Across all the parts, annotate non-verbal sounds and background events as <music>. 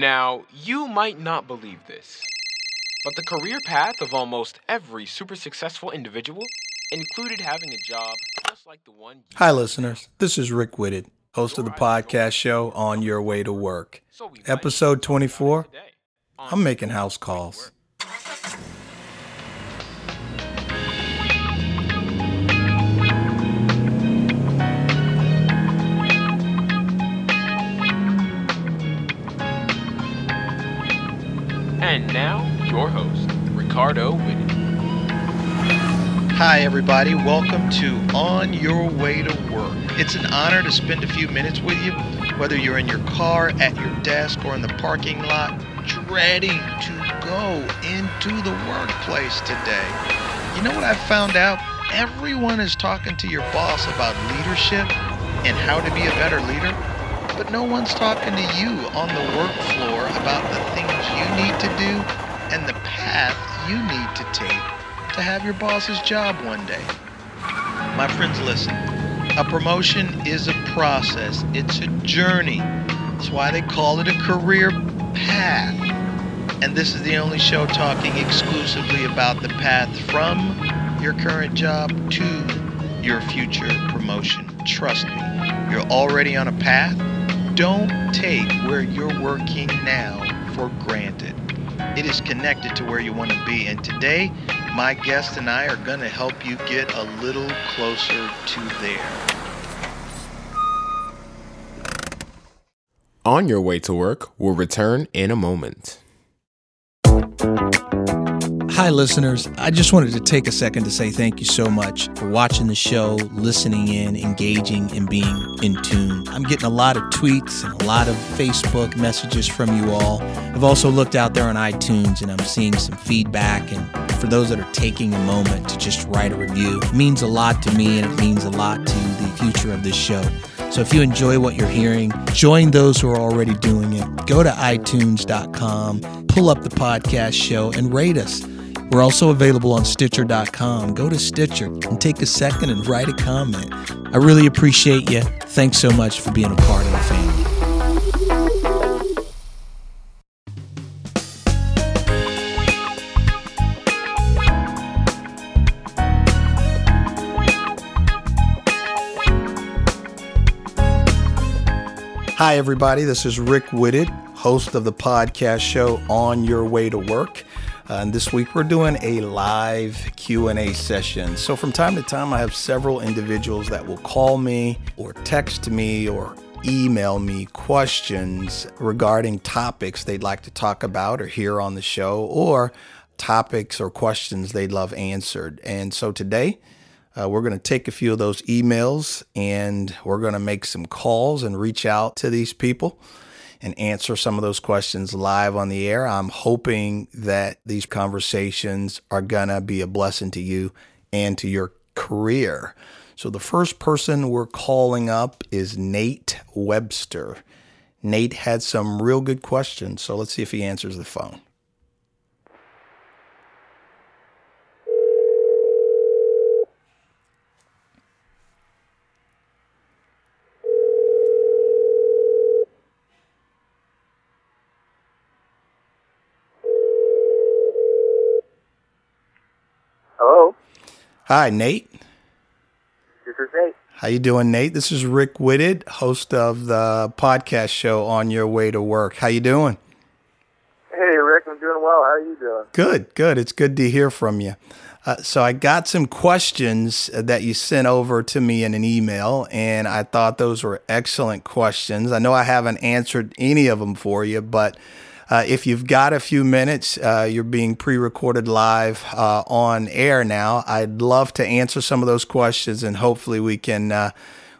Now, you might not believe this, but the career path of almost every super successful individual included having a job just like the one. Hi, listeners. This is Rick Whitted, host of the podcast show On Your Way to Work. Episode 24 I'm making house calls. Now, your host, Ricardo Whitted. Hi, everybody. Welcome to On Your Way to Work. It's an honor to spend a few minutes with you, whether you're in your car, at your desk, or in the parking lot, dreading to go into the workplace today. You know what I found out? Everyone is talking to your boss about leadership and how to be a better leader, but no one's talking to you on the work floor about the things you need to do and the path you need to take to have your boss's job one day. My friends, listen. A promotion is a process, it's a journey. That's why they call it a career path. And this is the only show talking exclusively about the path from your current job to your future promotion. Trust me, you're already on a path. Don't take where you're working now for granted. It is connected to where you want to be. And today, my guest and I are going to help you get a little closer to there. On Your Way to Work we'll return in a moment. Hi, listeners. I just wanted to take a second to say thank you so much for watching the show, listening in, engaging, and being in tune. I'm getting a lot of tweets and a lot of Facebook messages from you all. I've also looked out there on iTunes and I'm seeing some feedback. And for those that are taking a moment to just write a review, it means a lot to me and it means a lot to the future of this show. So if you enjoy what you're hearing, join those who are already doing it. Go to iTunes.com, pull up the podcast show, and rate us. We're also available on Stitcher.com. Go to Stitcher and take a second and write a comment. I really appreciate you. Thanks so much for being a part of the family. Hi, everybody. This is Rick Whitted, host of the podcast show On Your Way to Work. Uh, and this week we're doing a live Q&A session. So from time to time I have several individuals that will call me or text me or email me questions regarding topics they'd like to talk about or hear on the show or topics or questions they'd love answered. And so today uh, we're going to take a few of those emails and we're going to make some calls and reach out to these people and answer some of those questions live on the air. I'm hoping that these conversations are going to be a blessing to you and to your career. So, the first person we're calling up is Nate Webster. Nate had some real good questions, so let's see if he answers the phone. Hi, Nate. this is Nate. How you doing, Nate? This is Rick Whitted, host of the podcast show On Your Way to Work. How you doing? Hey, Rick, I'm doing well. How are you doing? Good, good. It's good to hear from you. Uh, so I got some questions that you sent over to me in an email, and I thought those were excellent questions. I know I haven't answered any of them for you, but uh, if you've got a few minutes, uh, you're being pre-recorded live uh, on air now. I'd love to answer some of those questions, and hopefully we can uh,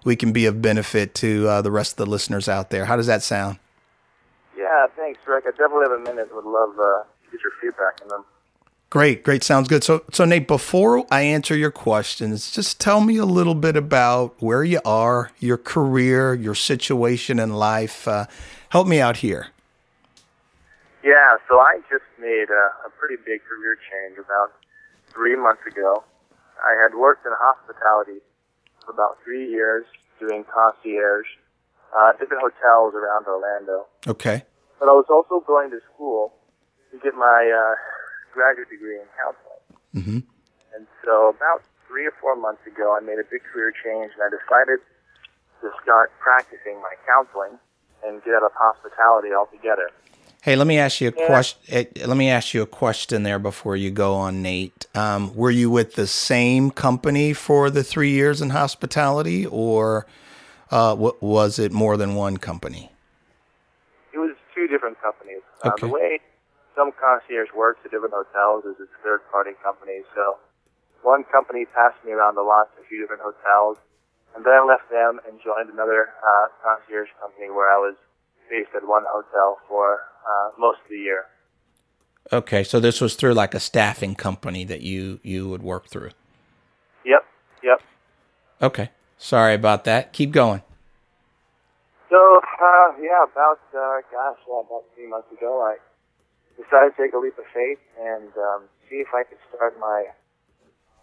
we can be of benefit to uh, the rest of the listeners out there. How does that sound? Yeah, thanks, Rick. I definitely have a minute. Would love uh, to get your feedback on them. Great, great. Sounds good. So, so Nate, before I answer your questions, just tell me a little bit about where you are, your career, your situation in life. Uh, help me out here. Yeah, so I just made a, a pretty big career change about three months ago. I had worked in hospitality for about three years doing concierge, uh, different hotels around Orlando. Okay. but I was also going to school to get my uh, graduate degree in counseling. Mm-hmm. And so about three or four months ago, I made a big career change, and I decided to start practicing my counseling and get out of hospitality altogether. Hey, let me ask you a Yeah. question. Let me ask you a question there before you go on, Nate. Um, were you with the same company for the three years in hospitality, or uh, w- was it more than one company? It was two different companies. Uh, the way some concierge works at different hotels is it's third-party companies. So one company passed me around a lot to a few different hotels, and then I left them and joined another uh, concierge company where I was based at one hotel for uh, most of the year. Okay, so this was through like a staffing company that you you would work through. Yep, yep. Okay, sorry about that. Keep going. So, uh, yeah, about, uh, gosh, yeah, about three months ago, I decided to take a leap of faith and um, see if I could start my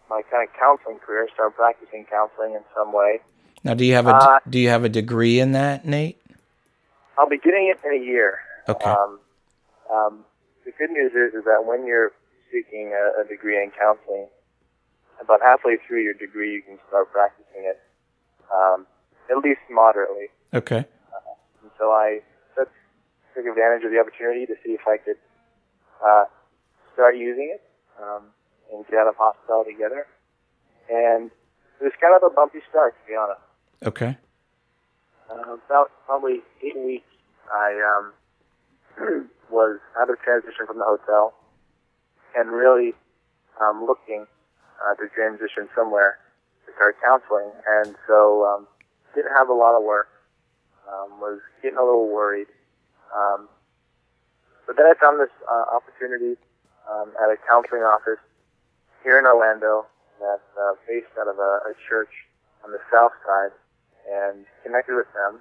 my kind of counseling career, start practicing counseling in some way. Now, do you have a Uh, do you have a degree in that, Nate? I'll be getting it in a year. Okay. Um, um, the good news is, is that when you're seeking a, a degree in counseling, about halfway through your degree, you can start practicing it, um, at least moderately. Okay. And so I took, took advantage of the opportunity to see if I could uh, start using it um, and get out of hospitality together. And it was kind of a bumpy start, to be honest. Okay. Uh, about probably eight weeks, I um, <clears throat> was out of transition from the hotel and really um, looking uh, to transition somewhere to start counseling. And so um, didn't have a lot of work. Um, was getting a little worried. Um, but then I found this uh, opportunity um, at a counseling office here in Orlando that's uh, based out of a, a church on the south side and connected with them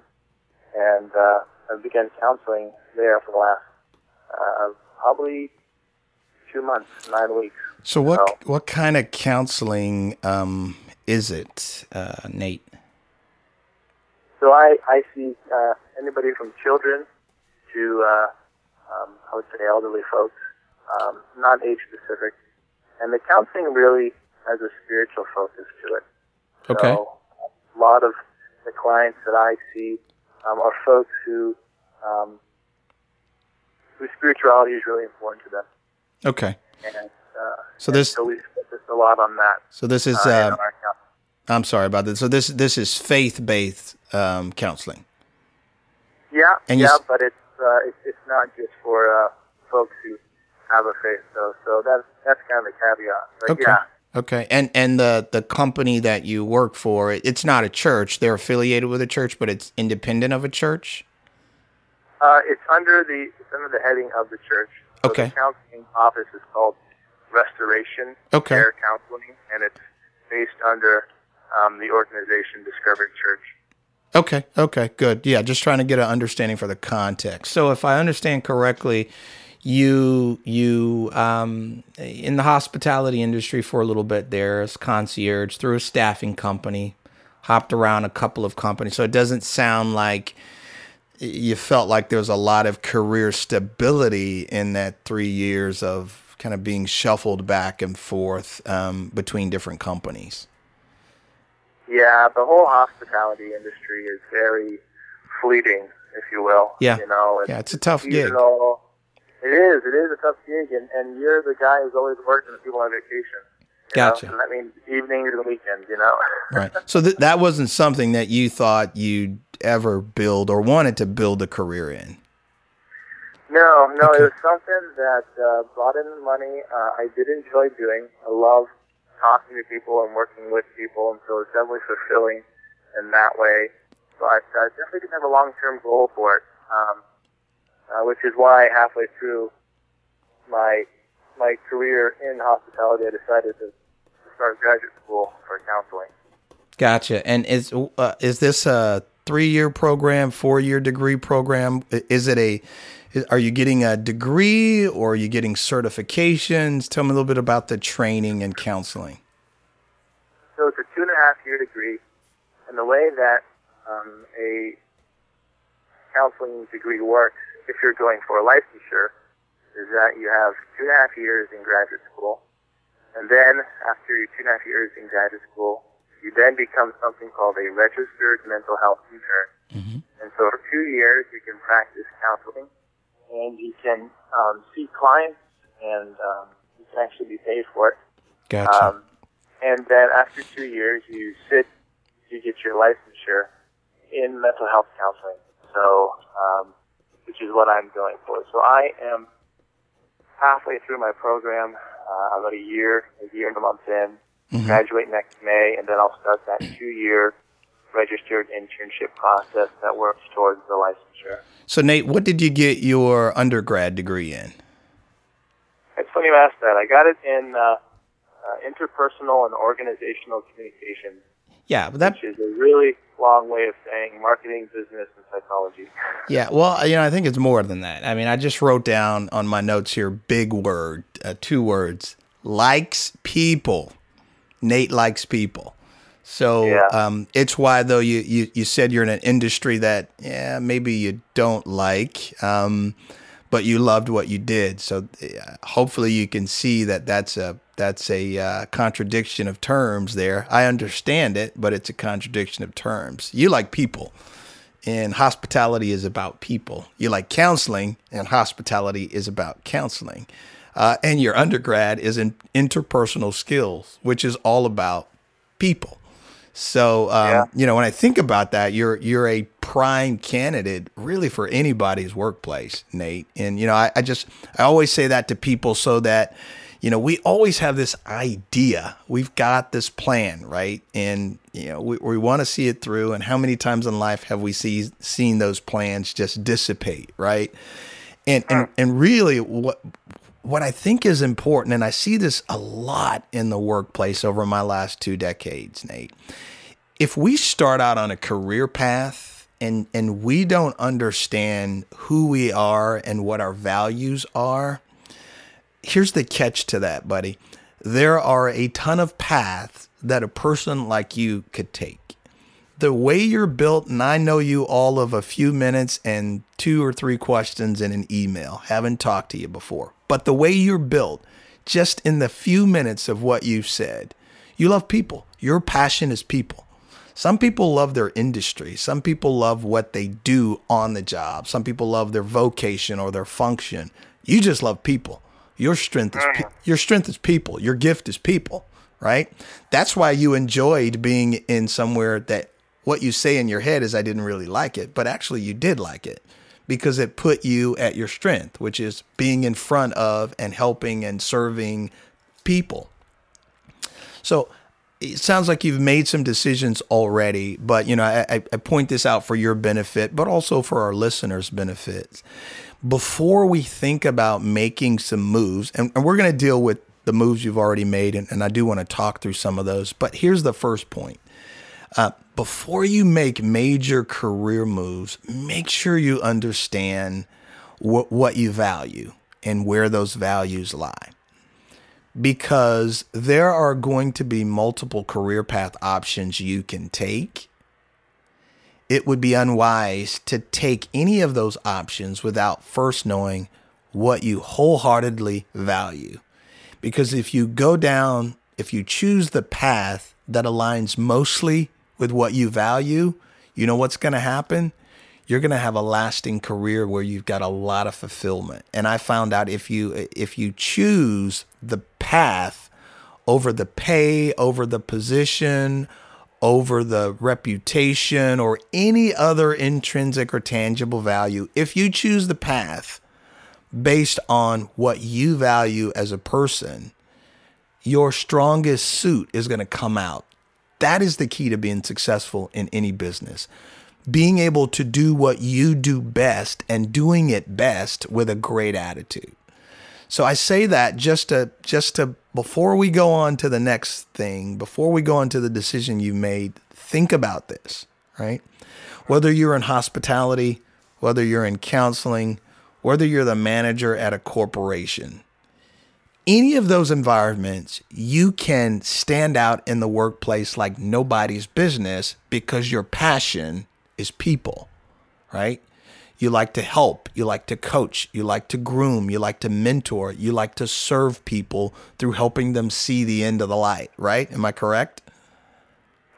and uh, I began counseling there for the last uh, probably two months, nine weeks. So what Oh. what kind of counseling um, is it, uh, Nate? So I, I see uh, anybody from children to, uh, um, I would say, elderly folks, um, not age specific. And the counseling really has a spiritual focus to it. Okay. So a lot of the clients that I see um, are folks who um, whose spirituality is really important to them. Okay. And uh, So this so we focus a lot on that. so this is uh, uh. I'm sorry about this. So this this is faith based um, counseling. Yeah, And yeah, s- but it's uh, it's, it's not just for uh, folks who have a faith, though. So that's that's kind of the caveat. But Okay. yeah, Okay. And and the the company that you work for, it's not a church. They're affiliated with a church, but it's independent of a church. uh, it's under the it's under the heading of the church. So Okay. The counseling office is called Restoration Okay. Care Counseling, and it's based under um, the organization Discovery Church. Okay. Okay. Good. Yeah. Just trying to get an understanding for the context. So if I understand correctly, you you um, in the hospitality industry for a little bit there as concierge through a staffing company, hopped around a couple of companies. So it doesn't sound like you felt like there was a lot of career stability in that three years of kind of being shuffled back and forth um, between different companies. Yeah, the whole hospitality industry is very fleeting, if you will. Yeah. You know, Yeah, it's a tough gig. It is. It is a tough gig, and, and you're the guy who's always working with people on vacation. Gotcha. Know? And that means evenings and weekends, you know? <laughs> Right. So th- that wasn't something that you thought you'd ever build or wanted to build a career in. no, no, Okay. it was something that uh, brought in the money. Uh, I did enjoy doing. I love talking to people and working with people, and so it's definitely fulfilling in that way. But uh, definitely didn't have a long-term goal for it, um, uh, which is why halfway through my my career in hospitality, I decided to, start graduate school for counseling. Gotcha. And is uh, is this a three year program, four year degree program? Is it a are you getting a degree or are you getting certifications? Tell me a little bit about the training and counseling. So it's a two and a half year degree, and the way that um, a counseling degree works if you're going for a licensure, is that you have two and a half years in graduate school, and then after your two and a half years in graduate school, you then become something called a registered mental health intern. Mm-hmm. And so for two years, you can practice counseling, and you can um, see clients, and um, you can actually be paid for it. Gotcha. Um, and then after two years, you sit to get your licensure in mental health counseling. So, um, which is what I'm going for. So I am halfway through my program, uh, about a year, a year and a month in. Mhm. Graduate next May, and then I'll start that two-year registered internship process that works towards the licensure. So, Nate, what did you get your undergrad degree in? It's funny you asked that. I got it in uh, uh, interpersonal and organizational communications. Yeah, but that which is a really long way of saying marketing, business, and psychology. <laughs> Yeah, well, you know, I think it's more than that. I mean, I just wrote down on my notes here big word, uh, two words likes people. Nate likes people. So Yeah. um, it's why, though, you, you, you said you're in an industry that, yeah, maybe you don't like, um, but you loved what you did. So uh, hopefully you can see that that's a that's a uh, contradiction of terms there. I understand it, but it's a contradiction of terms. You like people and hospitality is about people. You like counseling, and hospitality is about counseling. Uh, and your undergrad is in interpersonal skills, which is all about people. So, um, Yeah. you know, when I think about that, you're you're a prime candidate, really, for anybody's workplace, Nate. And you know, I, I just I always say that to people so that you know we always have this idea, we've got this plan, right? And you know, we, we want to see it through. And how many times in life have we see, seen those plans just dissipate, right? And and and really, what what I think is important, and I see this a lot in the workplace over my last two decades, Nate. If we start out on a career path and and we don't understand who we are and what our values are, here's the catch to that, buddy. There are a ton of paths that a person like you could take the way you're built, and I know you all of a few minutes and two or three questions in an email, haven't talked to you before, but the way you're built, just in the few minutes of what you've said, you love people. Your passion is people. Some people love their industry. Some people love what they do on the job. Some people love their vocation or their function. You just love people. Your strength is pe- mm. your strength is people. Your gift is people, right? That's why you enjoyed being in somewhere that what you say in your head is I didn't really like it, but actually you did like it because it put you at your strength, which is being in front of and helping and serving people. So it sounds like you've made some decisions already, but you know, I, I point this out for your benefit, but also for our listeners' benefits. Before we think about making some moves, and, and we're going to deal with the moves you've already made, and, and I do want to talk through some of those. But here's the first point. Uh, before you make major career moves, make sure you understand what, what you value and where those values lie. Because there are going to be multiple career path options you can take. It would be unwise to take any of those options without first knowing what you wholeheartedly value. Because if you go down, if you choose the path that aligns mostly with what you value, you know what's going to happen? You're going to have a lasting career where you've got a lot of fulfillment. And I found out if you if you choose the path over the pay, over the position, over the reputation or any other intrinsic or tangible value, if you choose the path based on what you value as a person, your strongest suit is going to come out. That is the key to being successful in any business. Being able to do what you do best and doing it best with a great attitude. So I say that just to just to before we go on to the next thing, before we go on to the decision you made, think about this, right? Whether you're in hospitality, whether you're in counseling, whether you're the manager at a corporation, any of those environments, you can stand out in the workplace like nobody's business because your passion is people, right? You like to help, you like to coach, you like to groom, you like to mentor, you like to serve people through helping them see the end of the light, right? Am I correct?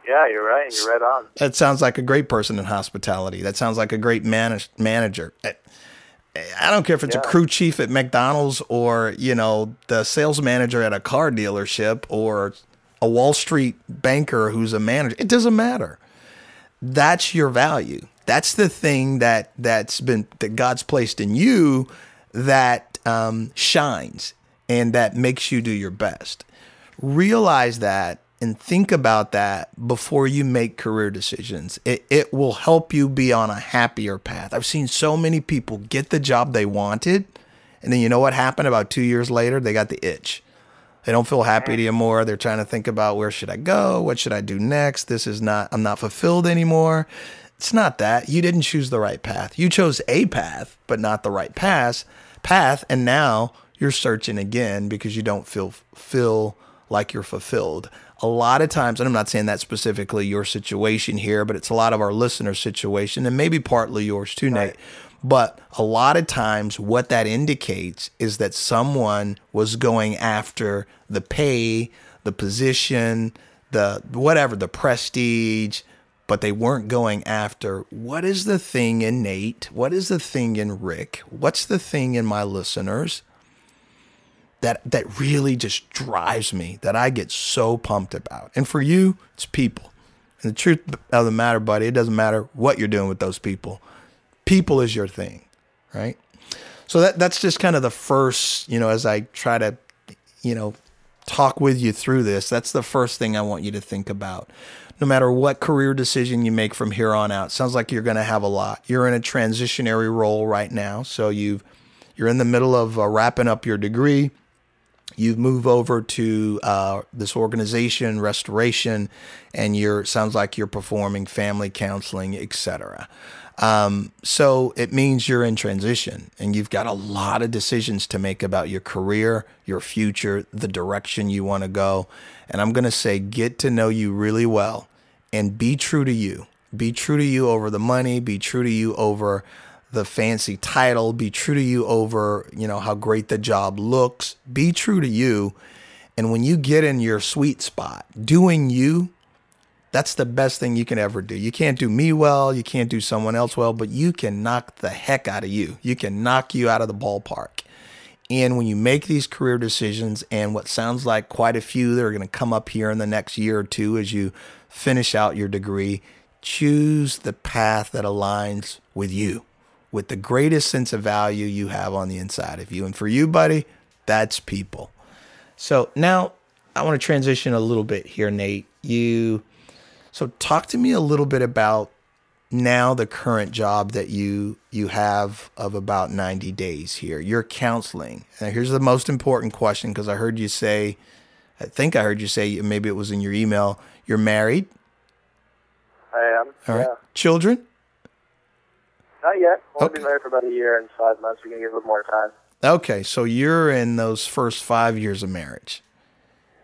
Yeah, you're right. You're right on. That sounds like a great person in hospitality. That sounds like a great manage- manager. Eh, I don't care if it's yeah. a crew chief at McDonald's or, you know, the sales manager at a car dealership or a Wall Street banker who's a manager. It doesn't matter. That's your value. That's the thing that that's been that God's placed in you that um, shines and that makes you do your best. Realize that and think about that before you make career decisions. It, it will help you be on a happier path. I've seen so many people get the job they wanted, and then you know what happened about two years later? They got the itch. They don't feel happy mm. anymore. They're trying to think about where should I go? What should I do next? This is not, I'm not fulfilled anymore. It's not that. You didn't choose the right path. You chose a path, but not the right path. Path, and now you're searching again because you don't feel feel like you're fulfilled a lot of times, and I'm not saying that specifically your situation here, but it's a lot of our listeners' situation, and maybe partly yours too, right. Nate. But a lot of times, what that indicates is that someone was going after the pay, the position, the whatever, the prestige, but they weren't going after what is the thing in Nate? What is the thing in Rick? What's the thing in my listeners that that really just drives me that I get so pumped about. And for you, it's people. And the truth of the matter, buddy, it doesn't matter what you're doing with those people. People is your thing, right? So that that's just kind of the first, you know, as I try to, you know, talk with you through this, that's the first thing I want you to think about. No matter what career decision you make from here on out, sounds like you're going to have a lot. You're in a transitionary role right now, so you've you're in the middle of uh, wrapping up your degree you move over to uh, this organization, Restoration, and you're sounds like you're performing family counseling, etc. Um, so it means you're in transition, and you've got a lot of decisions to make about your career, your future, the direction you want to go. And I'm going to say, get to know you really well, and be true to you. Be true to you over the money. Be true to you over the fancy title, be true to you over, you know, how great the job looks. Be true to you. And when you get in your sweet spot, doing you, that's the best thing you can ever do. You can't do me well, you can't do someone else well, but you can knock the heck out of you. You can knock you out of the ballpark. And when you make these career decisions, and what sounds like quite a few that are going to come up here in the next year or two as you finish out your degree, choose the path that aligns with you with the greatest sense of value you have on the inside of you. And for you, buddy, that's people. So now I want to transition a little bit here, Nate. You so talk to me a little bit about now the current job that you you have of about 90 days here. You're counseling. now here's the most important question because I heard you say I think I heard you say maybe it was in your email, you're married? I am. All right. Yeah. Children? Not yet. Only okay. been married for about a year and five months. We're gonna give a little more time. Okay, so you're in those first five years of marriage.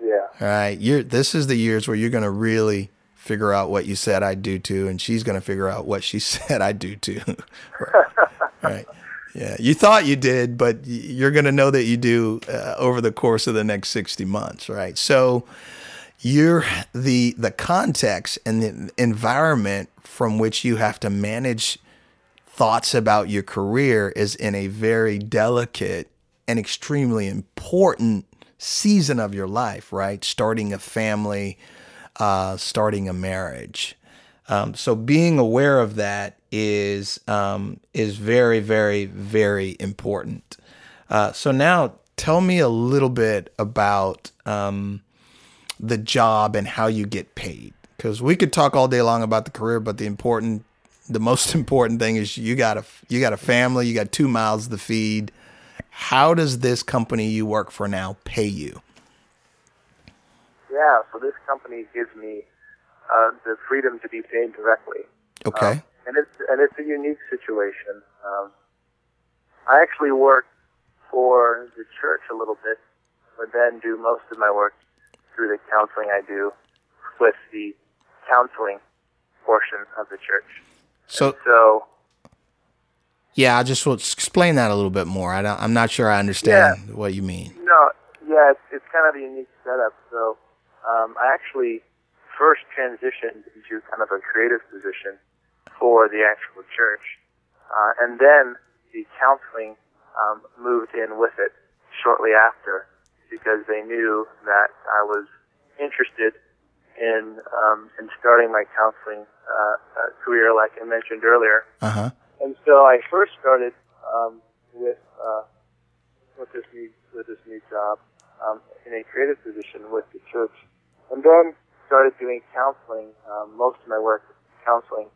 Yeah. All right. You're this is the years where you're gonna really figure out what you said I do to, and she's gonna figure out what she <laughs> said I do to. <laughs> right. right. Yeah, you thought you did, but you're going to know that you do uh, over the course of the next 60 months, right? So you're the the context and the environment from which you have to manage thoughts about your career is in a very delicate and extremely important season of your life, right? Starting a family, uh, starting a marriage. Um, so being aware of that is um, is very, very, very important. Uh, so now, tell me a little bit about um, the job and how you get paid, because we could talk all day long about the career, but the important the most <laughs> important thing is you got a you got a family, you got two mouths to feed. How does this company you work for now pay you? Yeah, so this company gives me uh, the freedom to be paid directly. Okay. Um, and it's and it's a unique situation. Um, I actually work for the church a little bit, but then do most of my work through the counseling I do with the counseling portion of the church. So, so Yeah, I just will explain that a little bit more. I don't, I'm not sure I understand what you mean. No, yeah, it's, it's kind of a unique setup. So um, I actually first transitioned into kind of a creative position for the actual church, uh, and then the counseling um, moved in with it shortly after because they knew that I was interested in um, in starting my counseling uh, uh, career, like I mentioned earlier. Uh huh. And so I first started um, with uh, with this new with this new job um, in a creative position with the church, and then started doing counseling. Um, most of my work was counseling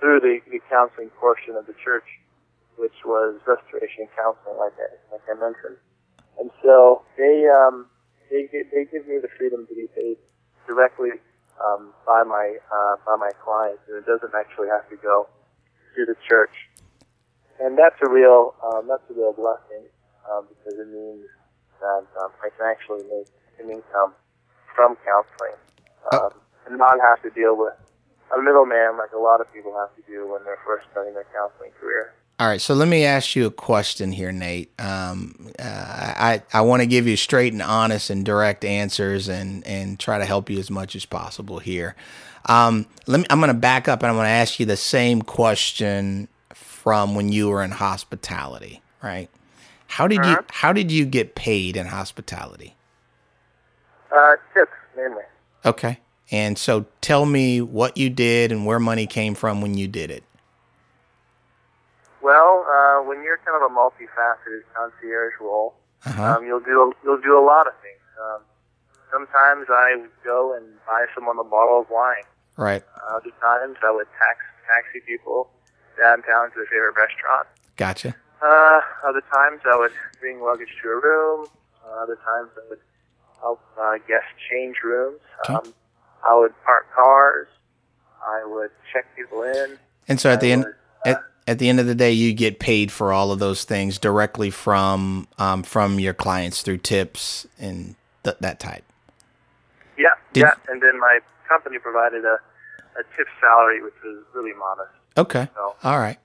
through the, the counseling portion of the church, which was restoration counseling, like I like I mentioned. And so they um, they they give me the freedom to be paid directly um, by my uh, by my clients, and it doesn't actually have to go to the church. And that's a real um, that's a real blessing um, because it means that um, I can actually make an income from counseling um, and not have to deal with a middleman like a lot of people have to do when they're first starting their counseling career. All right, so let me ask you a question here, Nate. Um, uh, I I want to give you straight and honest and direct answers, and and try to help you as much as possible here. Um, let me. I'm going to back up, and I'm going to ask you the same question from when you were in hospitality, right? How did you How did you get paid in hospitality? Uh, tips mainly. Okay, and so tell me what you did and where money came from when you did it. Well, uh, when you're kind of a multifaceted concierge role, Uh-huh. um, you'll do you'll do a lot of things. Um, sometimes I would go and buy someone a bottle of wine. Right. Other times I would tax, taxi people downtown to their favorite restaurant. Gotcha. Uh, other times I would bring luggage to a room. Uh, other times I would help uh, guests change rooms. Okay. Um, I would park cars. I would check people in. And so at the end, would, at, at the end of the day, you get paid for all of those things directly from um, from your clients through tips and th- that type. Yeah, Did- yeah. And then my company provided a, a tip salary, which was really modest. Okay. So- All right.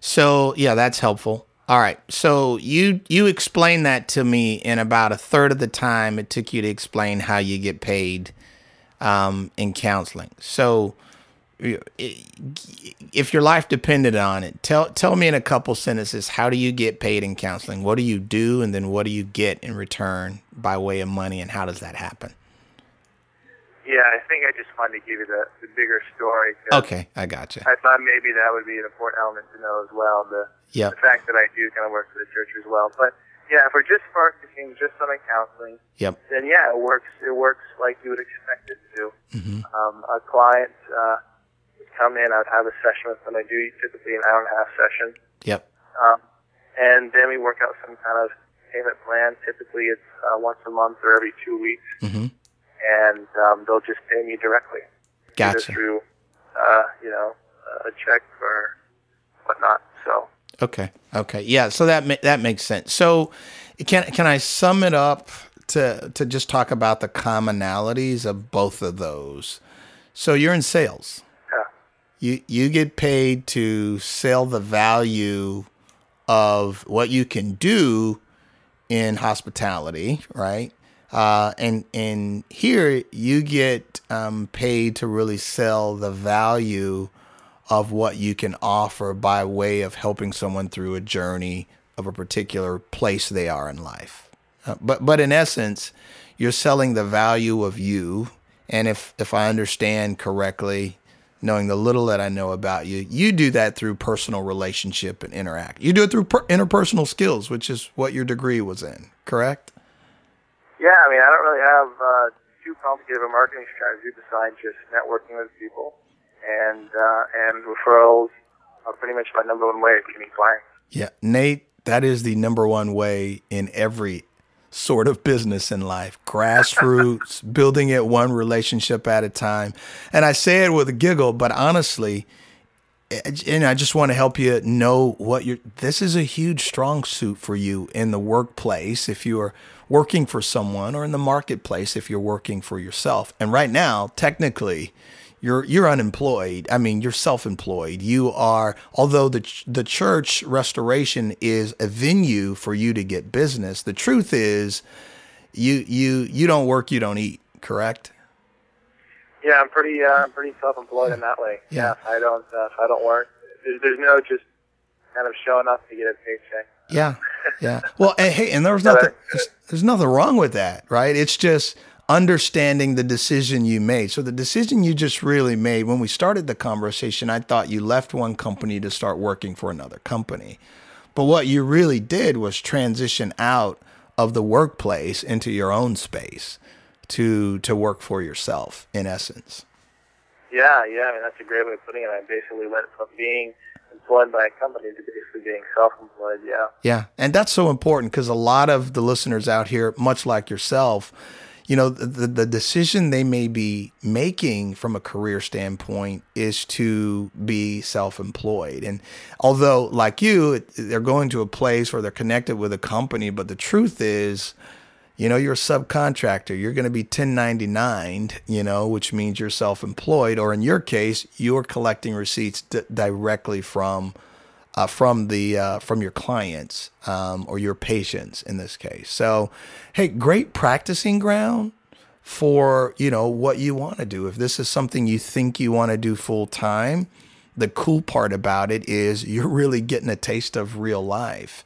So yeah, that's helpful. All right. So you you explained that to me in about a third of the time it took you to explain how you get paid um, in counseling. So if your life depended on it, tell tell me in a couple sentences how do you get paid in counseling? What do you do, and then what do you get in return by way of money, and how does that happen? Yeah, I think I just wanted to give you the, the bigger story. Okay, I got you. I thought maybe that would be an important element to know as well. The, Yep. the fact that I do kind of work for the church as well. But yeah, if we're just focusing just on counseling, Yep. then yeah, it works. It works like you would expect it to. hmm Um, a client uh, come in. I'd have a session with them. I do typically an hour and a half session, Yep. um, and then we work out some kind of payment plan. Typically, it's uh, once a month or every two weeks, mm-hmm. and um, they'll just pay me directly, either Gotcha. through uh, you know a check or whatnot. So. Okay. Okay. Yeah. So that ma- that makes sense. So can can I sum it up to to just talk about the commonalities of both of those? So you're in sales. You you get paid to sell the value of what you can do in hospitality, right? Uh, and and here you get um, paid to really sell the value of what you can offer by way of helping someone through a journey of a particular place they are in life. Uh, but but in essence, you're selling the value of you. And if if I understand correctly, knowing the little that I know about you, you do that through personal relationship and interact. You do it through per- interpersonal skills, which is what your degree was in. Correct? Yeah, I mean, I don't really have uh, too complicated of a marketing strategy besides just networking with people, and uh, and referrals are pretty much my number one way of getting clients. Yeah, Nate, that is the number one way in every sort of business in life. Grassroots, <laughs> building it one relationship at a time. And I say it with a giggle, but honestly, eh, and I just want to help you know what you're this is a huge strong suit for you in the workplace if you are working for someone or in the marketplace if you're working for yourself. And right now, technically, you're you're unemployed. I mean, you're self-employed. You are although the the church restoration is a venue for you to get business. The truth is you you you don't work, you don't eat, correct? Yeah, I'm pretty uh, I'm pretty self-employed in that way. Yeah. I don't uh, I don't work. There's, there's no just kind of showing up to get a paycheck. Yeah, yeah. Well, and, hey, and there's <laughs> No, nothing there's, there's nothing wrong with that, right? It's just understanding the decision you made. So the decision you just really made when we started the conversation, I thought you left one company to start working for another company. But what you really did was transition out of the workplace into your own space to to work for yourself in essence. Yeah, yeah. I mean that's a great way of putting it. I basically went from being employed by a company to basically being self-employed. Yeah. Yeah. And that's so important because a lot of the listeners out here, much like yourself, you know, the, the, decision they may be making from a career standpoint is to be self employed. And although, like you, they're going to a place where they're connected with a company, but the truth is, you know, you're a subcontractor. You're going to be 1099, you know, which means you're self employed, or in your case, you're collecting receipts d- directly from. Uh, from the uh, from your clients um, or your patients in this case. So, hey, great practicing ground for you know what you want to do. If this is something you think you want to do full time, the cool part about it is you're really getting a taste of real life.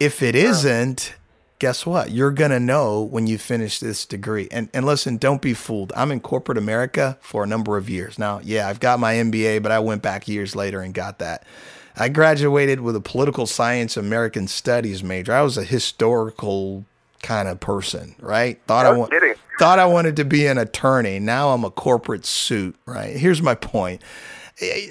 If it isn't, guess what? You're gonna know when you finish this degree. And and listen, don't be fooled. I'm in corporate America for a number of years now. Yeah, I've got my MBA, but I went back years later and got that. I graduated with a political science American studies major. I was a historical kind of person, right? Thought I kidding. thought I wanted to be an attorney. Now I'm a corporate suit, right? Here's my point. Eh,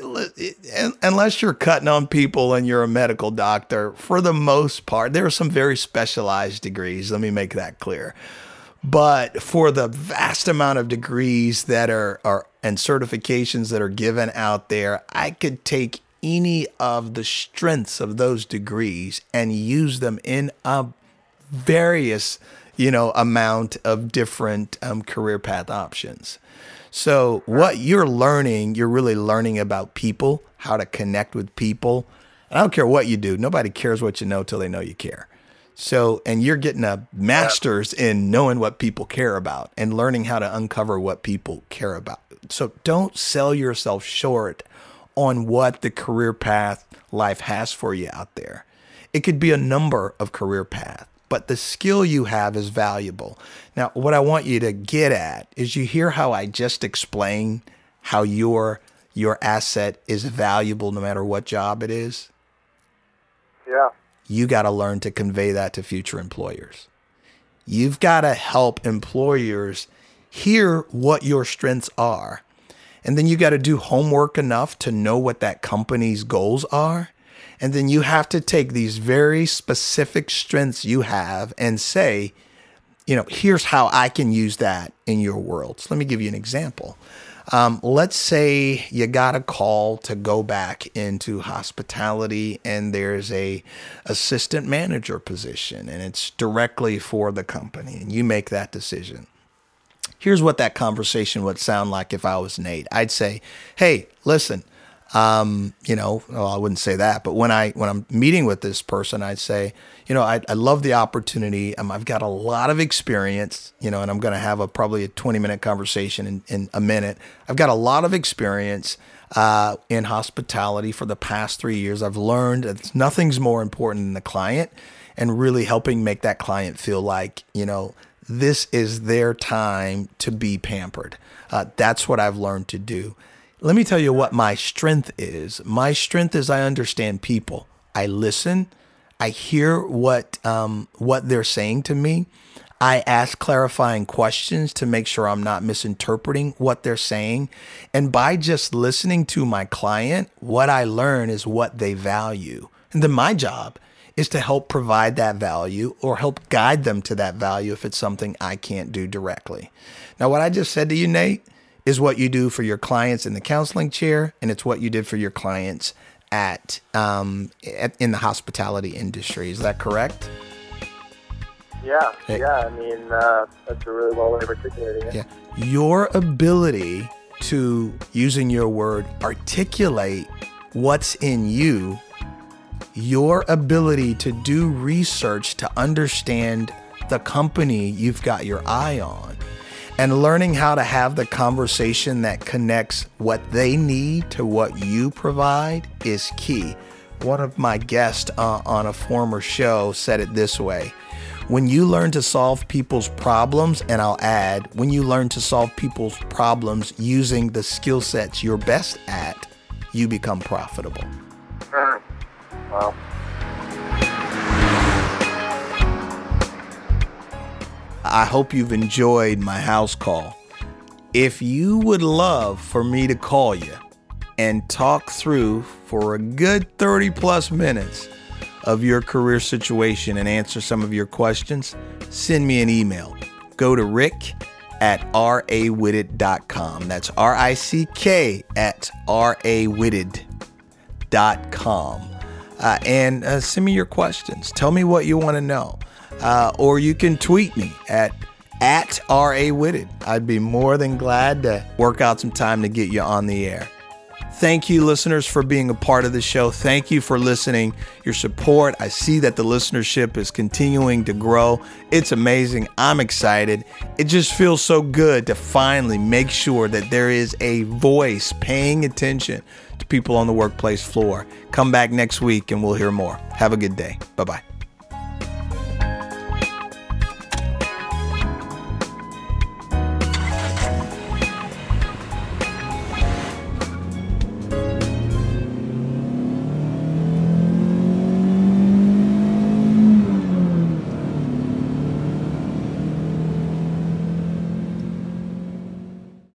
Unless you're cutting on people and you're a medical doctor, for the most part, there are some very specialized degrees. Let me make that clear. But for the vast amount of degrees that are, are and certifications that are given out there, I could take any of the strengths of those degrees and use them in a various, you know, amount of different um, career path options. So what you're learning, you're really learning about people, how to connect with people. And I don't care what you do. Nobody cares what you know till they know you care. So, and you're getting a master's in knowing what people care about and learning how to uncover what people care about. So don't sell yourself short on what the career path life has for you out there. It could be a number of career paths, but the skill you have is valuable. Now, what I want you to get at is you hear how I just explained how your your asset is valuable no matter what job it is Yeah. you got to learn to convey that to future employers. You've got to help employers hear what your strengths are. And then you got to do homework enough to know what that company's goals are. And then you have to take these very specific strengths you have and say, you know, here's how I can use that in your world. So let me give you an example. Um, let's say you got a call to go back into hospitality and there's a assistant manager position and it's directly for the company and you make that decision. Here's what that conversation would sound like if I was Nate. I'd say, "Hey, listen, um, you know, well, I wouldn't say that, but when I when I'm meeting with this person, I'd say, you know, I, I love the opportunity. Um, I've got a lot of experience, you know, and I'm going to have a probably a 20 minute conversation in, in a minute. I've got a lot of experience uh, in hospitality for the past three years. I've learned that nothing's more important than the client, and really helping make that client feel like, you know, this is their time to be pampered. Uh, that's what I've learned to do. Let me tell you what my strength is. My strength is I understand people. I listen. I hear what um, what they're saying to me. I ask clarifying questions to make sure I'm not misinterpreting what they're saying. And by just listening to my client, what I learn is what they value. And then my job is to help provide that value or help guide them to that value if it's something I can't do directly. Now, what I just said to you, Nate, is what you do for your clients in the counseling chair, and it's what you did for your clients at, um, at in the hospitality industry. Is that correct? Yeah. Hey. Yeah. I mean, uh, that's a really well way of articulating it. Yeah. Your ability to, using your word, articulate what's in you, your ability to do research to understand the company you've got your eye on, and learning how to have the conversation that connects what they need to what you provide is key. One of my guests uh, on a former show said it this way when you learn to solve people's problems, and I'll add, when you learn to solve people's problems using the skill sets you're best at, you become profitable. I hope you've enjoyed my house call. If you would love for me to call you and talk through for a good 30 plus minutes, of your career situation and answer some of your questions, send me an email. Go to rick at rawitted.com. That's R I C K at rawitted.com. Uh, and uh, send me your questions. Tell me what you want to know. Uh, or you can tweet me at at rawitted. I'd be more than glad to work out some time to get you on the air. Thank you, listeners, for being a part of the show. Thank you for listening, your support. I see that the listenership is continuing to grow. It's amazing. I'm excited. It just feels so good to finally make sure that there is a voice paying attention to people on the workplace floor. Come back next week and we'll hear more. Have a good day. Bye bye.